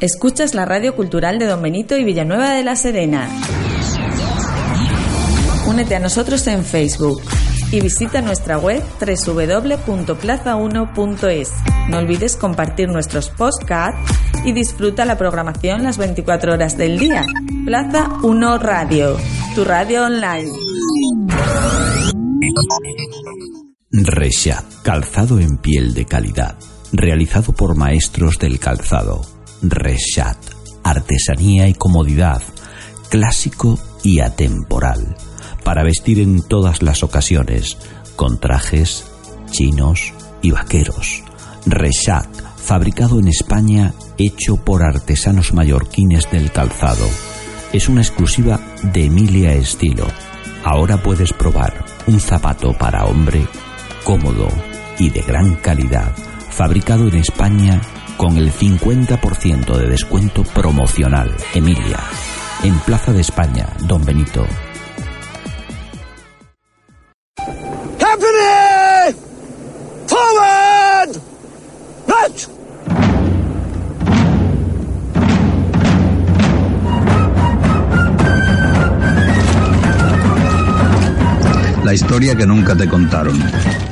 Escuchas la radio cultural de Don Benito y Villanueva de la Serena. Únete a nosotros en Facebook y visita nuestra web www.plaza1.es. No olvides compartir nuestros podcasts y disfruta la programación las 24 horas del día. Plaza 1 Radio, tu radio online. Reshat, calzado en piel de calidad, realizado por maestros del calzado. Reshat, artesanía y comodidad, clásico y atemporal, para vestir en todas las ocasiones, con trajes, chinos y vaqueros. Reshat, fabricado en España, hecho por artesanos mallorquines del calzado. Es una exclusiva de Emilia Estilo. Ahora puedes probar un zapato para hombre cómodo y de gran calidad, fabricado en España con el 50% de descuento promocional. Emilia, en Plaza de España, Don Benito. Historia que nunca te contaron.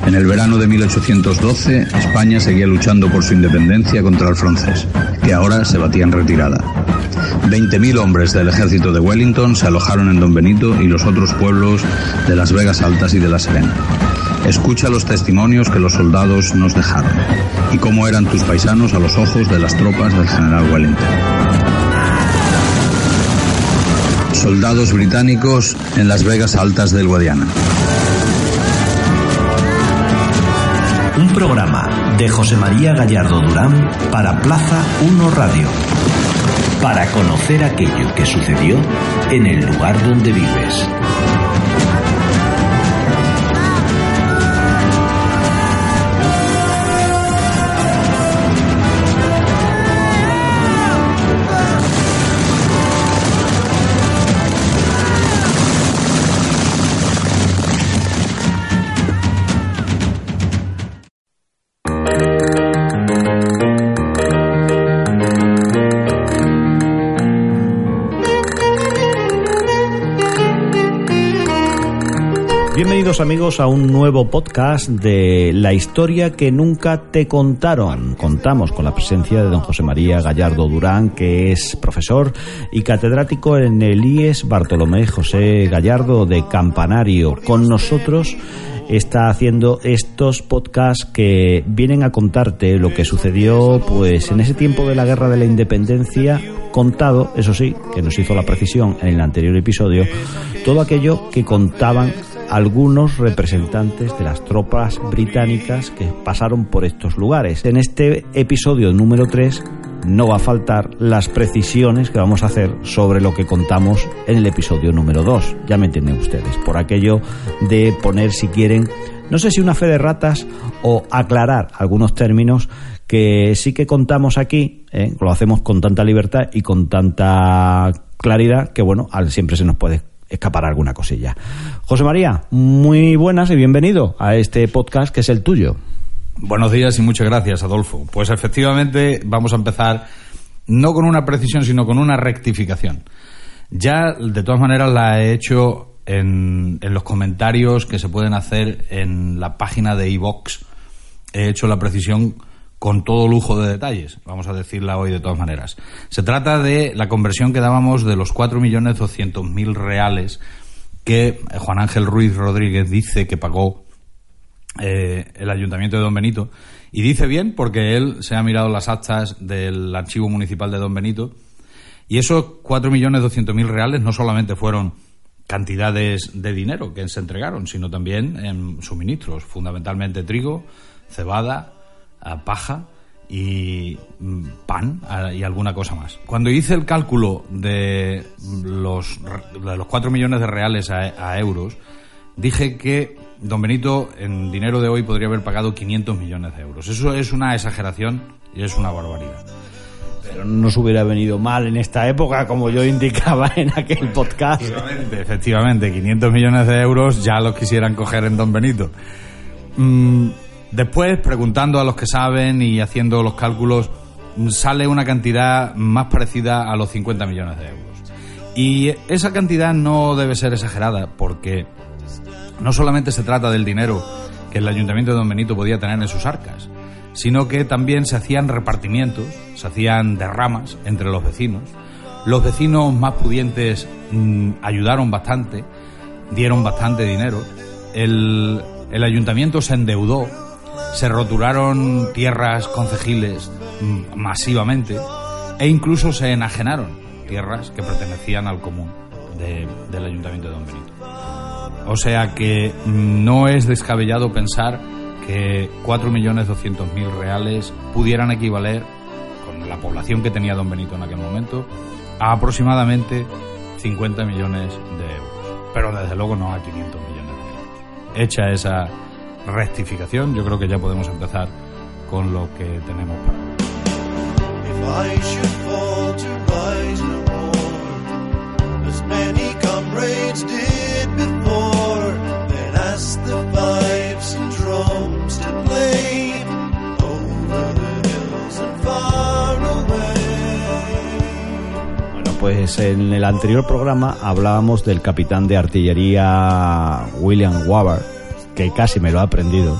En el verano de 1812, España seguía luchando por su independencia contra el francés, que ahora se batía en retirada. 20.000 hombres del ejército de Wellington se alojaron en Don Benito y los otros pueblos de las Vegas Altas y de La Serena. Escucha los testimonios que los soldados nos dejaron y cómo eran tus paisanos a los ojos de las tropas del general Wellington. Soldados británicos en las Vegas Altas del Guadiana. Un programa de José María Gallardo Durán para Plaza 1 Radio. Para conocer aquello que sucedió en el lugar donde vives. Bienvenidos amigos a un nuevo podcast de La historia que nunca te contaron. Contamos con la presencia de don José María Gallardo Durán, que es profesor y catedrático en el IES Bartolomé José Gallardo de Campanario. Con nosotros está haciendo estos podcasts que vienen a contarte lo que sucedió pues en ese tiempo de la guerra de la independencia contado, eso sí, que nos hizo la precisión en el anterior episodio, todo aquello que contaban algunos representantes de las tropas británicas que pasaron por estos lugares. En este episodio número 3 no va a faltar las precisiones que vamos a hacer sobre lo que contamos en el episodio número 2. Ya me entienden ustedes, por aquello de poner, si quieren, no sé si una fe de ratas o aclarar algunos términos que sí que contamos aquí, ¿eh? lo hacemos con tanta libertad y con tanta claridad que, bueno, siempre se nos puede escapar alguna cosilla. José María, muy buenas y bienvenido a este podcast que es el tuyo. Buenos días y muchas gracias, Adolfo. Pues efectivamente vamos a empezar no con una precisión, sino con una rectificación. Ya, de todas maneras, la he hecho en, en los comentarios que se pueden hacer en la página de iVox. He hecho la precisión con todo lujo de detalles, vamos a decirla hoy de todas maneras. Se trata de la conversión que dábamos de los 4.200.000 reales que Juan Ángel Ruiz Rodríguez dice que pagó eh, el Ayuntamiento de Don Benito. Y dice bien porque él se ha mirado las actas del Archivo Municipal de Don Benito y esos 4.200.000 reales no solamente fueron cantidades de dinero que se entregaron, sino también en suministros, fundamentalmente trigo, cebada, paja y mm, pan y alguna cosa más. Cuando hice el cálculo de los, de los 4 millones de reales a, euros, dije que don Benito en dinero de hoy podría haber pagado 500 millones de euros. Eso es una exageración y es una barbaridad. Pero no nos hubiera venido mal en esta época, como yo indicaba en aquel podcast. Efectivamente, efectivamente 500 millones de euros ya los quisieran coger en don Benito. Mm, Después, preguntando a los que saben y haciendo los cálculos, sale una cantidad más parecida a los 50 millones de euros. Y esa cantidad no debe ser exagerada porque no solamente se trata del dinero que el ayuntamiento de Don Benito podía tener en sus arcas, sino que también se hacían repartimientos, se hacían derramas entre los vecinos. Los vecinos más pudientes mm, ayudaron bastante, dieron bastante dinero. El, el ayuntamiento se endeudó, se roturaron tierras concejiles mm, masivamente e incluso se enajenaron tierras que pertenecían al común del ayuntamiento de Don Benito. O sea que mm, no es descabellado pensar que 4.200.000 reales pudieran equivaler, con la población que tenía Don Benito en aquel momento, a aproximadamente 50 millones de euros. Pero desde luego no a 500 millones de euros. Hecha esa rectificación, yo creo que ya podemos empezar con lo que tenemos para Bueno, pues en el anterior programa hablábamos del capitán de artillería William Waver, que casi me lo ha aprendido,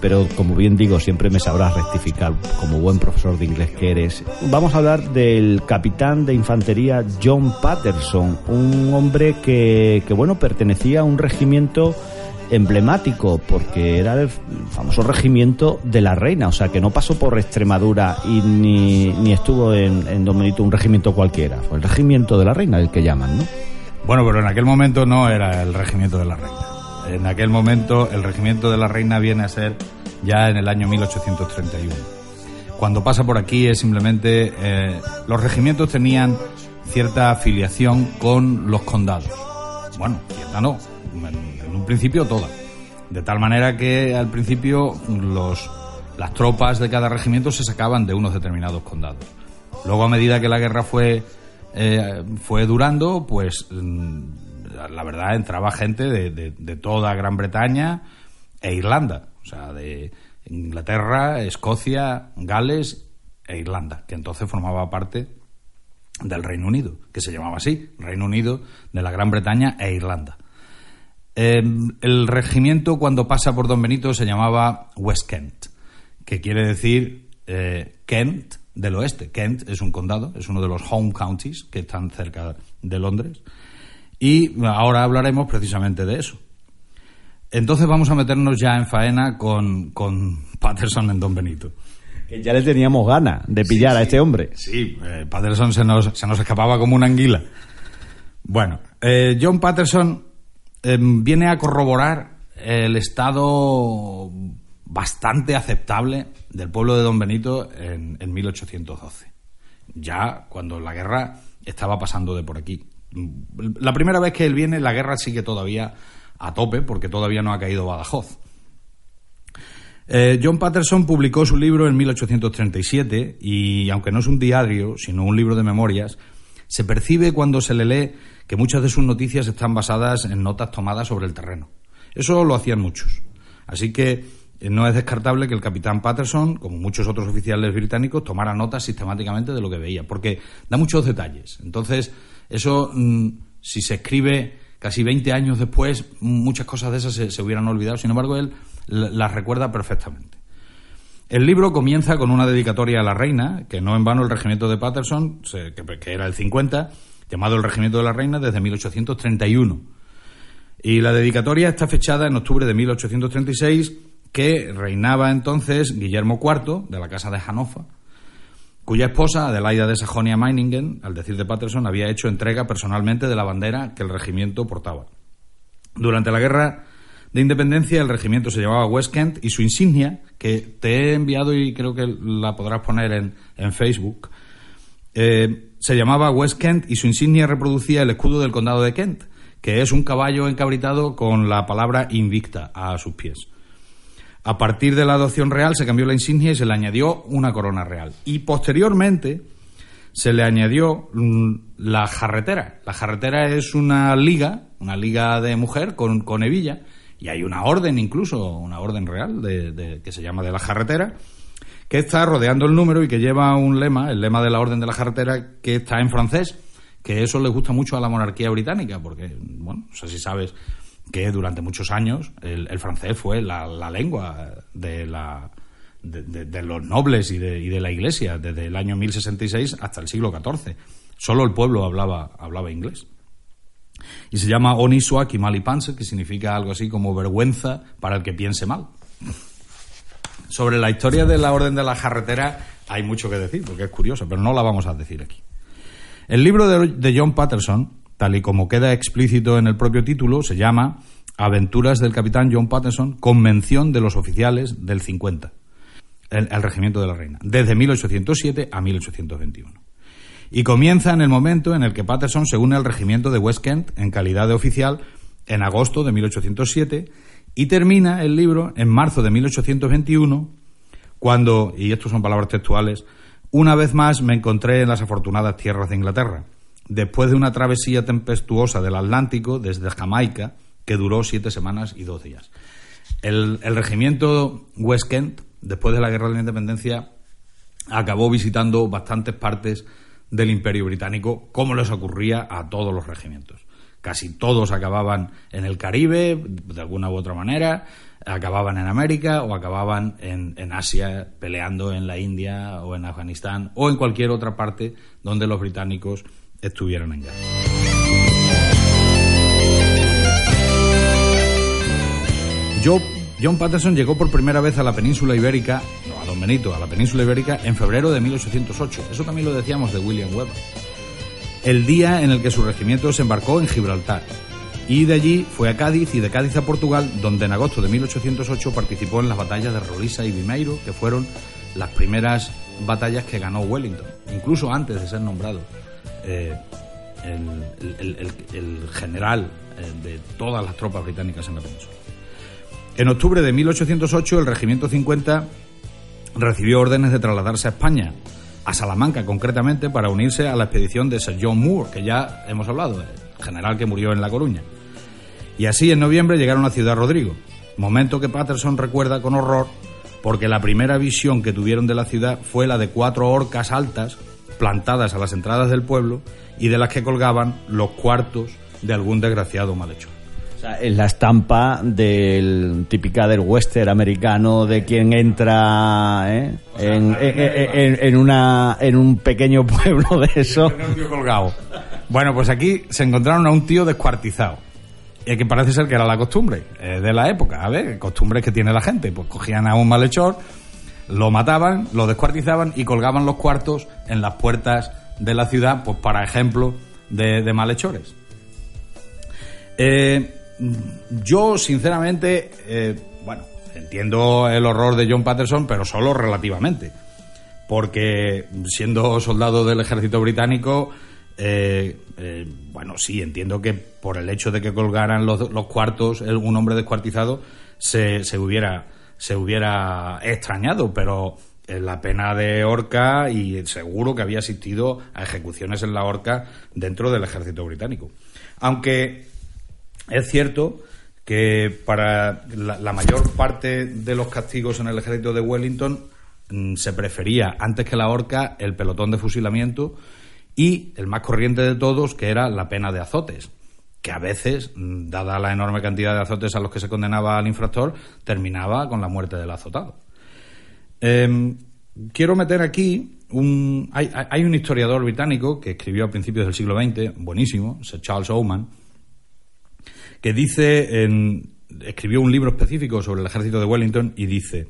pero como bien digo, siempre me sabrás rectificar como buen profesor de inglés que eres. Vamos a hablar del capitán de infantería John Patterson, un hombre que, que bueno, pertenecía a un regimiento emblemático porque era el famoso regimiento de la reina, o sea que no pasó por Extremadura y ni, ni estuvo en, en un regimiento cualquiera, fue el regimiento de la reina el que llaman, ¿no? Bueno, pero en aquel momento no era el regimiento de la reina. En aquel momento el regimiento de la reina viene a ser ya en el año 1831. Cuando pasa por aquí es simplemente eh, los regimientos tenían cierta afiliación con los condados. Bueno, cierta no, en, un principio toda. De tal manera que al principio los, las tropas de cada regimiento se sacaban de unos determinados condados. Luego a medida que la guerra fue, eh, fue durando, pues mm, la verdad entraba gente de, toda Gran Bretaña e Irlanda, o sea, de Inglaterra, Escocia, Gales e Irlanda, que entonces formaba parte del Reino Unido, que se llamaba así, Reino Unido de la Gran Bretaña e Irlanda. Eh, el regimiento cuando pasa por Don Benito se llamaba West Kent, que quiere decir eh, Kent del oeste. Kent es un condado, es uno de los home counties que están cerca de Londres. Y ahora hablaremos precisamente de eso. Entonces vamos a meternos ya en faena con, con Patterson en Don Benito. Que ya le teníamos ganas de pillar a este hombre. Sí, eh, Patterson se nos, se nos escapaba como una anguila. Bueno, eh, John Patterson eh, viene a corroborar el estado bastante aceptable del pueblo de Don Benito en, en 1812. Ya cuando la guerra estaba pasando de por aquí. La primera vez que él viene, la guerra sigue todavía a tope porque todavía no ha caído Badajoz. Eh, John Patterson publicó su libro en 1837 y, aunque no es un diario, sino un libro de memorias, se percibe cuando se le lee que muchas de sus noticias están basadas en notas tomadas sobre el terreno. Eso lo hacían muchos. Así que eh, no es descartable que el capitán Patterson, como muchos otros oficiales británicos, tomara notas sistemáticamente de lo que veía, porque da muchos detalles. Entonces, eso, mm, si se escribe casi 20 años después, muchas cosas de esas se, hubieran olvidado. Sin embargo, él la- las recuerda perfectamente. El libro comienza con una dedicatoria a la reina, que no en vano el regimiento de Patterson, que era el 50, llamado el regimiento de la reina desde 1831. Y la dedicatoria está fechada en octubre de 1836, que reinaba entonces Guillermo IV de la Casa de Hannover, cuya esposa, Adelaida de Sajonia-Meiningen, al decir de Patterson, había hecho entrega personalmente de la bandera que el regimiento portaba. Durante la guerra de independencia, el regimiento se llamaba West Kent y su insignia, que te he enviado y creo que la podrás poner en, en Facebook, eh, se llamaba West Kent y su insignia reproducía el escudo del condado de Kent, que es un caballo encabritado con la palabra invicta a sus pies. A partir de la adopción real se cambió la insignia y se le añadió una corona real. Y posteriormente se le añadió mm, la jarretera. La jarretera es una liga, una liga de mujer con, con hebilla, y hay una orden incluso, una orden real de, que se llama de la jarretera, que está rodeando el número y que lleva un lema, el lema de la Orden de la Carretera, que está en francés, que eso le gusta mucho a la monarquía británica, porque, bueno, no sé si sabes que durante muchos años el, francés fue la, lengua de, la, de, los nobles y de, y de la Iglesia, desde el año 1066 hasta el siglo XIV. Solo el pueblo hablaba, hablaba inglés. Y se llama Onisua Kimalipanse, que significa algo así como vergüenza para el que piense mal. Sobre la historia de la Orden de la Carretera hay mucho que decir, porque es curioso, pero no la vamos a decir aquí. El libro de, John Patterson, tal y como queda explícito en el propio título, se llama Aventuras del capitán John Patterson, Convención de los Oficiales del 50, el, el Regimiento de la Reina, desde 1807 a 1821 y comienza en el momento en el que Patterson se une al regimiento de West Kent en calidad de oficial en agosto de 1807 y termina el libro en marzo de 1821 cuando, y estos son palabras textuales, una vez más me encontré en las afortunadas tierras de Inglaterra, después de una travesía tempestuosa del Atlántico desde Jamaica que duró siete semanas y dos días. El, regimiento West Kent, después de la Guerra de la Independencia, acabó visitando bastantes partes del Imperio Británico, como les ocurría a todos los regimientos. Casi todos acababan en el Caribe, de alguna u otra manera, acababan en América o acababan en, en, Asia peleando en la India o en Afganistán o en cualquier otra parte donde los británicos estuvieran en guerra. John Patterson llegó por primera vez a la península ibérica Don Benito a la península ibérica en febrero de 1808. Eso también lo decíamos de William Webber. El día en el que su regimiento se embarcó en Gibraltar. Y de allí fue a Cádiz y de Cádiz a Portugal, donde en agosto de 1808 participó en las batallas de Rolisa y Vimeiro, que fueron las primeras batallas que ganó Wellington, incluso antes de ser nombrado eh, el, general eh, de todas las tropas británicas en la península. En octubre de 1808 el Regimiento 50 recibió órdenes de trasladarse a España, a Salamanca concretamente, para unirse a la expedición de Sir John Moore, que ya hemos hablado, el general que murió en La Coruña. Y así en noviembre llegaron a Ciudad Rodrigo, momento que Patterson recuerda con horror porque la primera visión que tuvieron de la ciudad fue la de cuatro orcas altas plantadas a las entradas del pueblo y de las que colgaban los cuartos de algún desgraciado malhechor es la estampa del típica del western americano de quien entra ¿eh? en, una en un pequeño pueblo de eso. Bueno, pues aquí se encontraron a un tío descuartizado. Y que parece ser que era la costumbre eh, de la época, a ver, costumbres que tiene la gente. Pues cogían a un malhechor, lo mataban, lo descuartizaban y colgaban los cuartos en las puertas de la ciudad, pues para ejemplo de, malhechores. Eh, yo, sinceramente, eh, bueno, entiendo el horror de John Patterson, pero solo relativamente. Porque siendo soldado del ejército británico, eh, eh, bueno, sí, entiendo que por el hecho de que colgaran los, cuartos un hombre descuartizado se, se, hubiera, se hubiera extrañado, pero la pena de horca y seguro que había asistido a ejecuciones en la horca dentro del ejército británico. Aunque es cierto que para la, mayor parte de los castigos en el ejército de Wellington mm, se prefería, antes que la horca, el pelotón de fusilamiento y el más corriente de todos, que era la pena de azotes, que a veces, dada la enorme cantidad de azotes a los que se condenaba al infractor, terminaba con la muerte del azotado. Em, quiero meter aquí un... Hay, hay, un historiador británico que escribió a principios del siglo XX, buenísimo, Sir Charles Oman, que dice, en, escribió un libro específico sobre el ejército de Wellington y dice,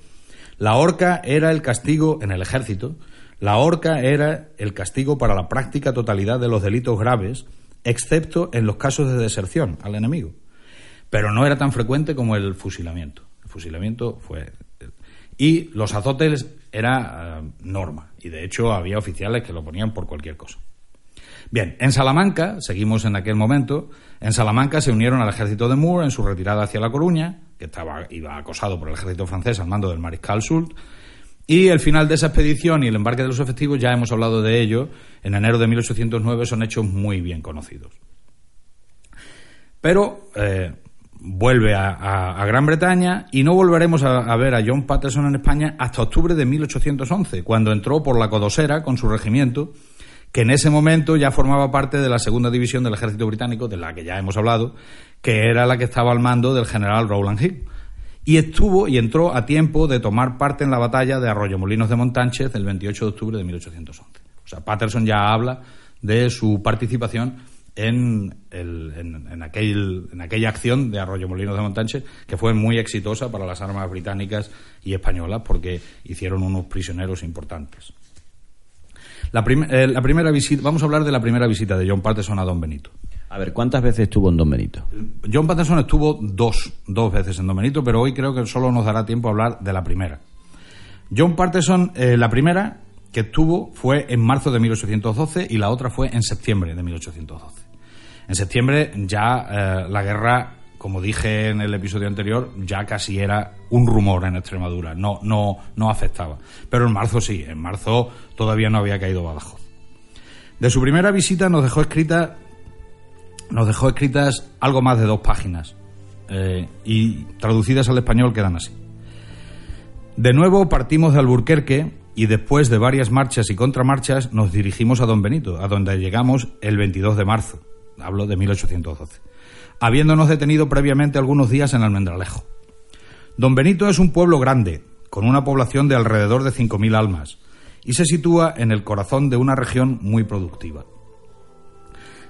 la horca era el castigo en el ejército, la horca era el castigo para la práctica totalidad de los delitos graves, excepto en los casos de deserción al enemigo. Pero no era tan frecuente como el fusilamiento. El fusilamiento fue... Y los azotes era eh, norma, y de hecho había oficiales que lo ponían por cualquier cosa. Bien, en Salamanca, seguimos en aquel momento, en Salamanca se unieron al ejército de Moore en su retirada hacia La Coruña, que estaba, iba acosado por el ejército francés al mando del mariscal Soult, y el final de esa expedición y el embarque de los efectivos, ya hemos hablado de ello, en enero de 1809 son hechos muy bien conocidos. Pero, eh, vuelve a, Gran Bretaña y no volveremos a, ver a John Patterson en España hasta octubre de 1811, cuando entró por la Codosera con su regimiento, que en ese momento ya formaba parte de la segunda división del ejército británico, de la que ya hemos hablado, que era la que estaba al mando del general Rowland Hill. Y estuvo y entró a tiempo de tomar parte en la batalla de Arroyomolinos de Montánchez el 28 de octubre de 1811. Sea, Patterson ya habla de su participación en, en, aquel, en aquella acción de Arroyo Molinos de Montanche, que fue muy exitosa para las armas británicas y españolas porque hicieron unos prisioneros importantes. La, eh, la primera visita, vamos a hablar de la primera visita de John Patterson a Don Benito. A ver, ¿cuántas veces estuvo en Don Benito? John Patterson estuvo dos, dos veces en Don Benito, pero hoy creo que solo nos dará tiempo a hablar de la primera. John Patterson, eh, la primera que estuvo fue en marzo de 1812 y la otra fue en septiembre de 1812. En septiembre ya eh, la guerra, como dije en el episodio anterior, ya casi era un rumor en Extremadura, no, no, no afectaba. Pero en marzo sí, en marzo todavía no había caído Badajoz. De su primera visita nos dejó escrita, nos dejó escritas algo más de dos páginas eh, y traducidas al español quedan así. De nuevo partimos de Alburquerque y después de varias marchas y contramarchas nos dirigimos a Don Benito, a donde llegamos el 22 de marzo hablo de 1812, habiéndonos detenido previamente algunos días en Almendralejo. Don Benito es un pueblo grande, con una población de alrededor de 5.000 almas, y se sitúa en el corazón de una región muy productiva.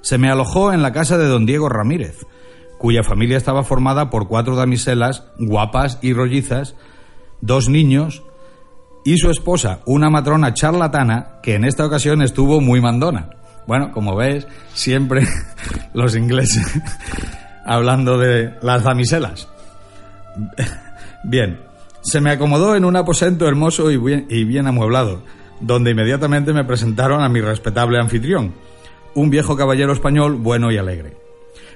Se me alojó en la casa de don Diego Ramírez, cuya familia estaba formada por cuatro damiselas guapas y rollizas, dos niños y su esposa, una matrona charlatana que en esta ocasión estuvo muy mandona. Bueno, como ves, siempre los ingleses hablando de las damiselas. Bien, se me acomodó en un aposento hermoso y bien, y bien amueblado, donde inmediatamente me presentaron a mi respetable anfitrión, un viejo caballero español bueno y alegre.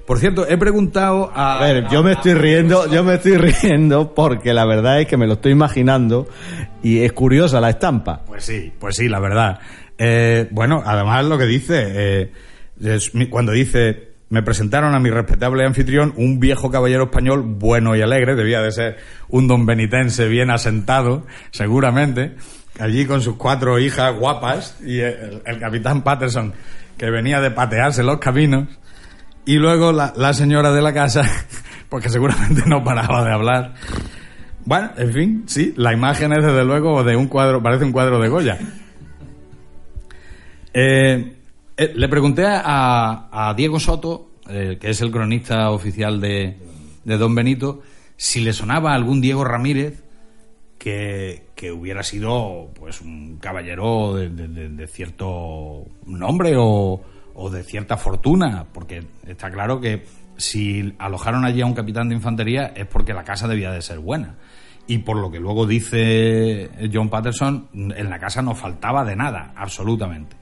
Por cierto, he preguntado a... A ver, yo me estoy riendo, yo me estoy riendo porque la verdad es que me lo estoy imaginando y es curiosa la estampa. Pues sí, pues sí, la verdad. Eh, bueno, además lo que dice, eh, cuando dice, me presentaron a mi respetable anfitrión un viejo caballero español bueno y alegre, debía de ser un don benitense bien asentado, seguramente, allí con sus cuatro hijas guapas y el, capitán Patterson que venía de patearse los caminos y luego la, señora de la casa, porque seguramente no paraba de hablar. Bueno, en fin, sí, la imagen es desde luego de un cuadro, parece un cuadro de Goya. Eh, eh, le pregunté a, Diego Soto, eh, que es el cronista oficial de, Don Benito, si le sonaba algún Diego Ramírez que, hubiera sido pues un caballero de, cierto nombre o, o, de cierta fortuna, porque está claro que si alojaron allí a un capitán de infantería es porque la casa debía de ser buena. Y por lo que luego dice John Patterson, en la casa no faltaba de nada, absolutamente.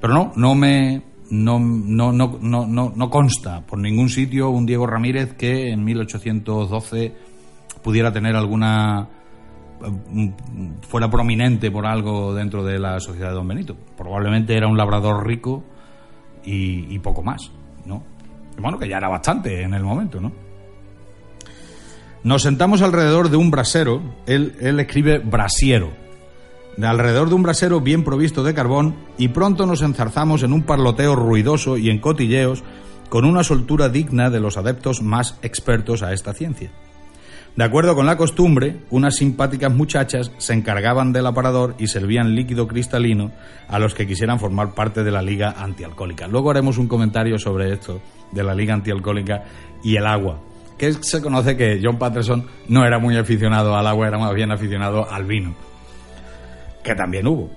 Pero no, no me. No, no, no, no, no consta por ningún sitio un Diego Ramírez que en 1812 pudiera tener alguna fuera prominente por algo dentro de la sociedad de Don Benito. Probablemente era un labrador rico y, poco más, ¿no? Bueno, que ya era bastante en el momento, ¿no? Nos sentamos alrededor de un brasero, él, él escribe brasiero, de alrededor de un brasero bien provisto de carbón y pronto nos enzarzamos en un parloteo ruidoso y en cotilleos con una soltura digna de los adeptos más expertos a esta ciencia. De acuerdo con la costumbre, unas simpáticas muchachas se encargaban del aparador y servían líquido cristalino a los que quisieran formar parte de la liga antialcohólica. Luego haremos un comentario sobre esto de la liga antialcohólica y el agua, que se conoce que John Patterson no era muy aficionado al agua, era más bien aficionado al vino que también hubo.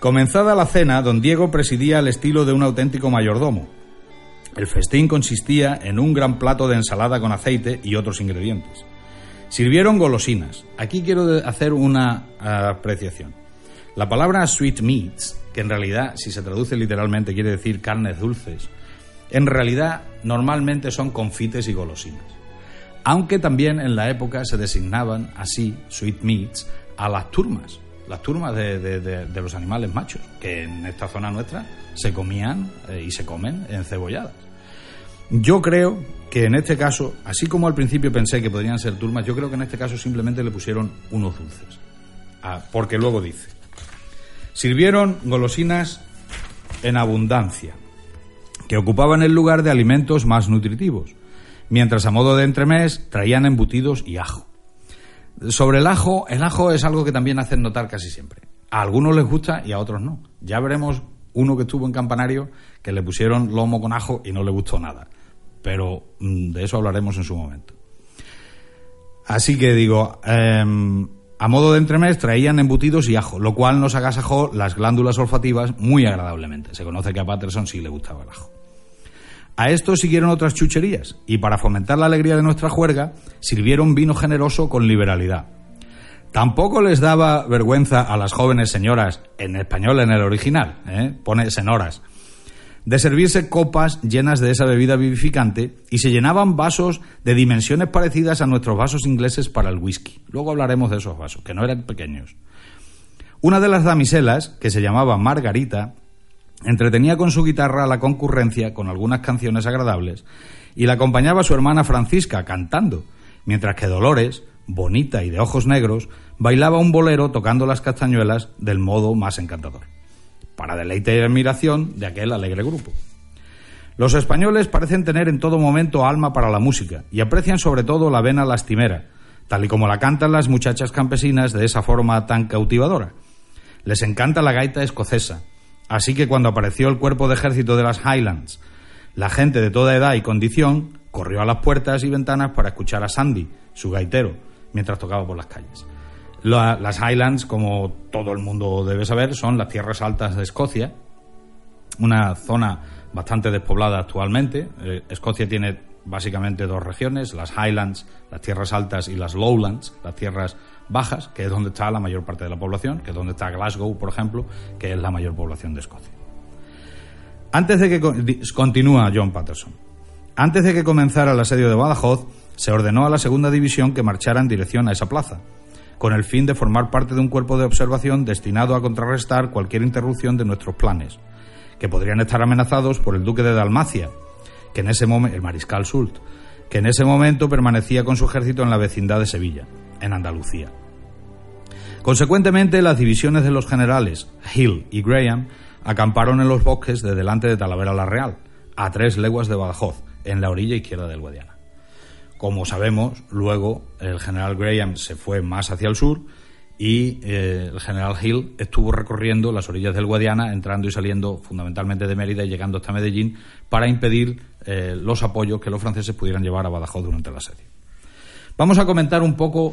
Comenzada la cena, don Diego presidía al estilo de un auténtico mayordomo. El festín consistía en un gran plato de ensalada con aceite y otros ingredientes. Sirvieron golosinas. Aquí quiero hacer una apreciación. La palabra sweet meats, que en realidad, si se traduce literalmente, quiere decir carnes dulces, en realidad normalmente son confites y golosinas. Aunque también en la época se designaban así, sweet meats, a las turmas, las turmas de, los animales machos, que en esta zona nuestra se comían eh, y se comen encebolladas. Yo creo que en este caso, así como al principio pensé que podrían ser turmas, yo creo que en este caso simplemente le pusieron unos dulces. Ah, porque luego dice, sirvieron golosinas en abundancia, que ocupaban el lugar de alimentos más nutritivos, mientras a modo de entremés traían embutidos y ajo. Sobre el ajo, el ajo es algo que también hacen notar casi siempre. A algunos les gusta y a otros no. Ya veremos uno que estuvo en Campanario que le pusieron lomo con ajo y no le gustó nada pero mm, de eso hablaremos en su momento. Así que digo, em, a modo de entremés traían embutidos y ajo, lo cual nos agasajó las glándulas olfativas muy agradablemente. Se conoce que a Patterson sí le gustaba el ajo. A esto siguieron otras chucherías, y para fomentar la alegría de nuestra juerga, sirvieron vino generoso con liberalidad. Tampoco les daba vergüenza a las jóvenes señoras, en español en el original, ¿eh? pone senoras, de servirse copas llenas de esa bebida vivificante y se llenaban vasos de dimensiones parecidas a nuestros vasos ingleses para el whisky. Luego hablaremos de esos vasos, que no eran pequeños. Una de las damiselas, que se llamaba Margarita, entretenía con su guitarra a la concurrencia con algunas canciones agradables y la acompañaba su hermana Francisca cantando, mientras que Dolores, bonita y de ojos negros, bailaba un bolero tocando las castañuelas del modo más encantador para deleite y admiración de aquel alegre grupo. Los españoles parecen tener en todo momento alma para la música y aprecian sobre todo la vena lastimera, tal y como la cantan las muchachas campesinas de esa forma tan cautivadora. Les encanta la gaita escocesa, así que cuando apareció el cuerpo de ejército de las Highlands, la gente de toda edad y condición corrió a las puertas y ventanas para escuchar a Sandy, su gaitero, mientras tocaba por las calles las Highlands, como todo el mundo debe saber, son las tierras altas de Escocia, una zona bastante despoblada actualmente. Eh, Escocia tiene básicamente dos regiones, las Highlands, las tierras altas, y las Lowlands, las tierras bajas, que es donde está la mayor parte de la población, que es donde está Glasgow, por ejemplo, que es la mayor población de Escocia. Antes de que continúa John Patterson. Antes de que comenzara el asedio de Badajoz, se ordenó a la segunda división que marchara en dirección a esa plaza con el fin de formar parte de un cuerpo de observación destinado a contrarrestar cualquier interrupción de nuestros planes, que podrían estar amenazados por el duque de Dalmacia, que en ese momento, el mariscal Sult, que en ese momento permanecía con su ejército en la vecindad de Sevilla, en Andalucía. Consecuentemente, las divisiones de los generales Hill y Graham acamparon en los bosques de delante de Talavera la Real, a tres leguas de Badajoz, en la orilla izquierda del Guadiana. Como sabemos, luego el general Graham se fue más hacia el sur y eh, el general Hill estuvo recorriendo las orillas del Guadiana, entrando y saliendo fundamentalmente de Mérida y llegando hasta Medellín para impedir eh, los apoyos que los franceses pudieran llevar a Badajoz durante el asedio. Vamos a comentar un poco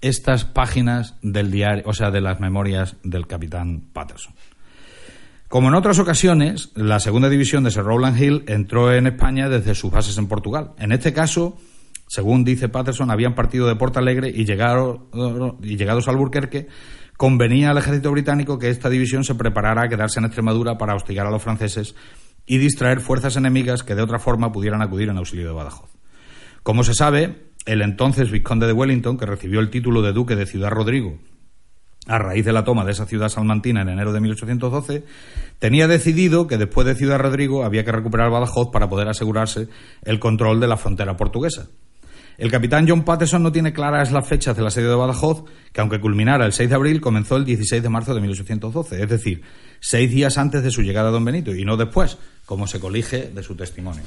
estas páginas del diario, o sea, de las memorias del capitán Patterson. Como en otras ocasiones, la segunda división de Sir Rowland Hill entró en España desde sus bases en Portugal. En este caso, según dice Patterson, habían partido de Porto Alegre y, y llegados a Alburquerque, convenía al ejército británico que esta división se preparara a quedarse en Extremadura para hostigar a los franceses y distraer fuerzas enemigas que de otra forma pudieran acudir en auxilio de Badajoz. Como se sabe, el entonces vizconde de Wellington, que recibió el título de duque de Ciudad Rodrigo a raíz de la toma de esa ciudad salmantina en enero de 1812, tenía decidido que después de Ciudad Rodrigo había que recuperar Badajoz para poder asegurarse el control de la frontera portuguesa. El capitán John Patterson no tiene claras las fechas del asedio de Badajoz, que aunque culminara el 6 de abril, comenzó el 16 de marzo de 1812, es decir, seis días antes de su llegada a Don Benito y no después, como se colige de su testimonio.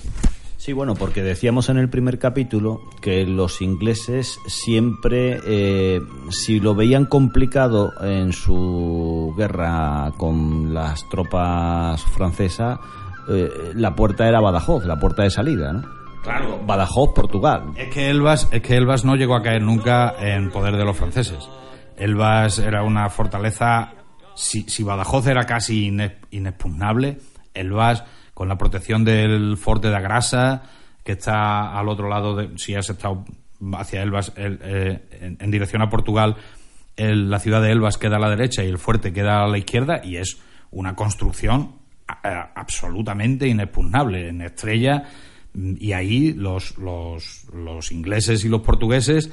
Sí, bueno, porque decíamos en el primer capítulo que los ingleses siempre, eh, si lo veían complicado en su guerra con las tropas francesas, eh, la puerta era Badajoz, la puerta de salida, ¿no? Claro. Badajoz, Portugal. Es que Elbas, es que Elbas no llegó a caer nunca en poder de los franceses. Elbas era una fortaleza. Si, si Badajoz era casi inexpugnable, Elbas, con la protección del fuerte de Agrasa, que está al otro lado, de, si has estado hacia Elbas, eh, en, dirección a Portugal, la ciudad de Elbas queda a la derecha y el fuerte queda a la izquierda, y es una construcción absolutamente inexpugnable. En Estrella y ahí los, los, ingleses y los portugueses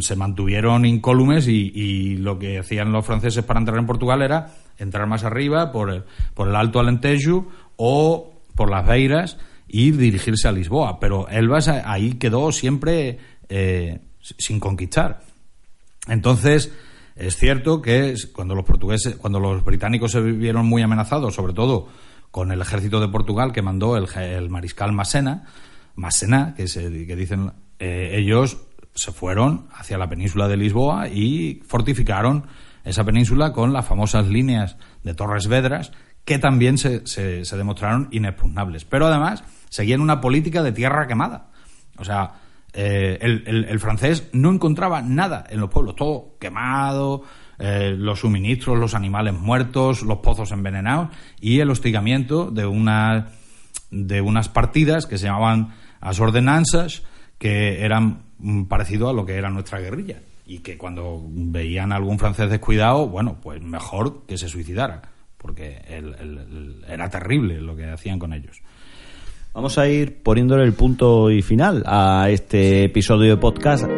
se mantuvieron incólumes y, lo que hacían los franceses para entrar en Portugal era entrar más arriba por el, por el Alto Alentejo o por las Beiras y dirigirse a Lisboa. Pero Elbas ahí quedó siempre eh, sin conquistar. Entonces, es cierto que cuando los portugueses, cuando los británicos se vieron muy amenazados, sobre todo con el ejército de Portugal que mandó el, mariscal Massena, Massena, que, se, que dicen eh, ellos se fueron hacia la península de Lisboa y fortificaron esa península con las famosas líneas de Torres Vedras que también se, se demostraron inexpugnables. Pero además seguían una política de tierra quemada. O sea, eh, el, francés no encontraba nada en los pueblos, todo quemado, eh, los suministros, los animales muertos, los pozos envenenados y el hostigamiento de, una, de unas partidas que se llamaban as ordenanzas, que eran mm, parecido a lo que era nuestra guerrilla y que cuando veían a algún francés descuidado, bueno, pues mejor que se suicidara, porque era terrible lo que hacían con ellos. Vamos a ir poniéndole el punto y final a este episodio de podcast.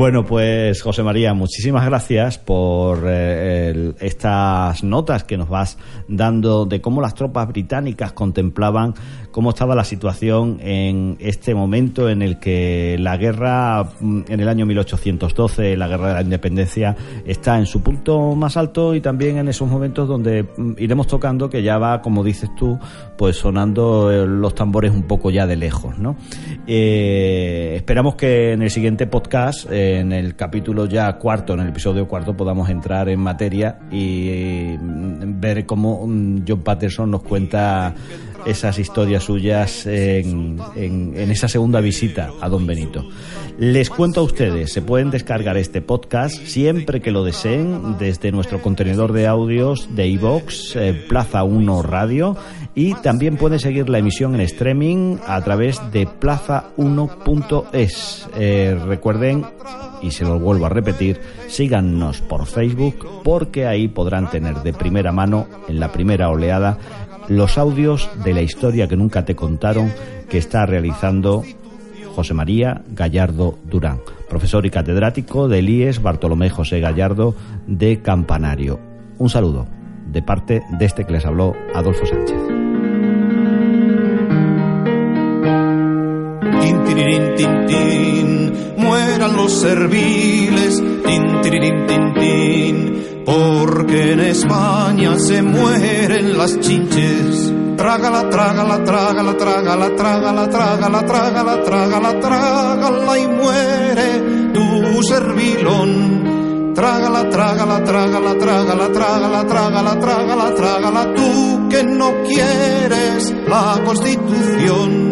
Bueno, pues José María, muchísimas gracias por eh, estas notas que nos vas dando de cómo las tropas británicas contemplaban cómo estaba la situación en este momento en el que la guerra mm, en el año 1812, la guerra de la independencia, está en su punto más alto y también en esos momentos donde mm, iremos tocando que ya va, como dices tú, pues sonando eh, los tambores un poco ya de lejos, ¿no? Eh, esperamos que en el siguiente podcast, en el capítulo ya cuarto, en el episodio cuarto, podamos entrar en materia y mm, ver cómo John Patterson nos cuenta esas historias suyas en, esa segunda visita a Don Benito. Les cuento a ustedes, se pueden descargar este podcast siempre que lo deseen desde nuestro contenedor de audios de iVox, eh, Plaza 1 Radio, y también pueden seguir la emisión en streaming a través de plaza1.es. Eh, recuerden, y se lo vuelvo a repetir, síganos por Facebook porque ahí podrán tener de primera mano, en la primera oleada, los audios de la historia que nunca te contaron que está realizando José María Gallardo Durán, profesor y catedrático del IES Bartolomé José Gallardo de Campanario. Un saludo de parte de este que les habló Adolfo Sánchez. mueran los serviles, porque en España se mueren las chinches. Trágala, trágala, trágala, trágala, trágala, trágala, trágala, trágala, trágala y muere tu servilón. Trágala, trágala, trágala, trágala, trágala, trágala, trágala, trágala, tú que no quieres la constitución.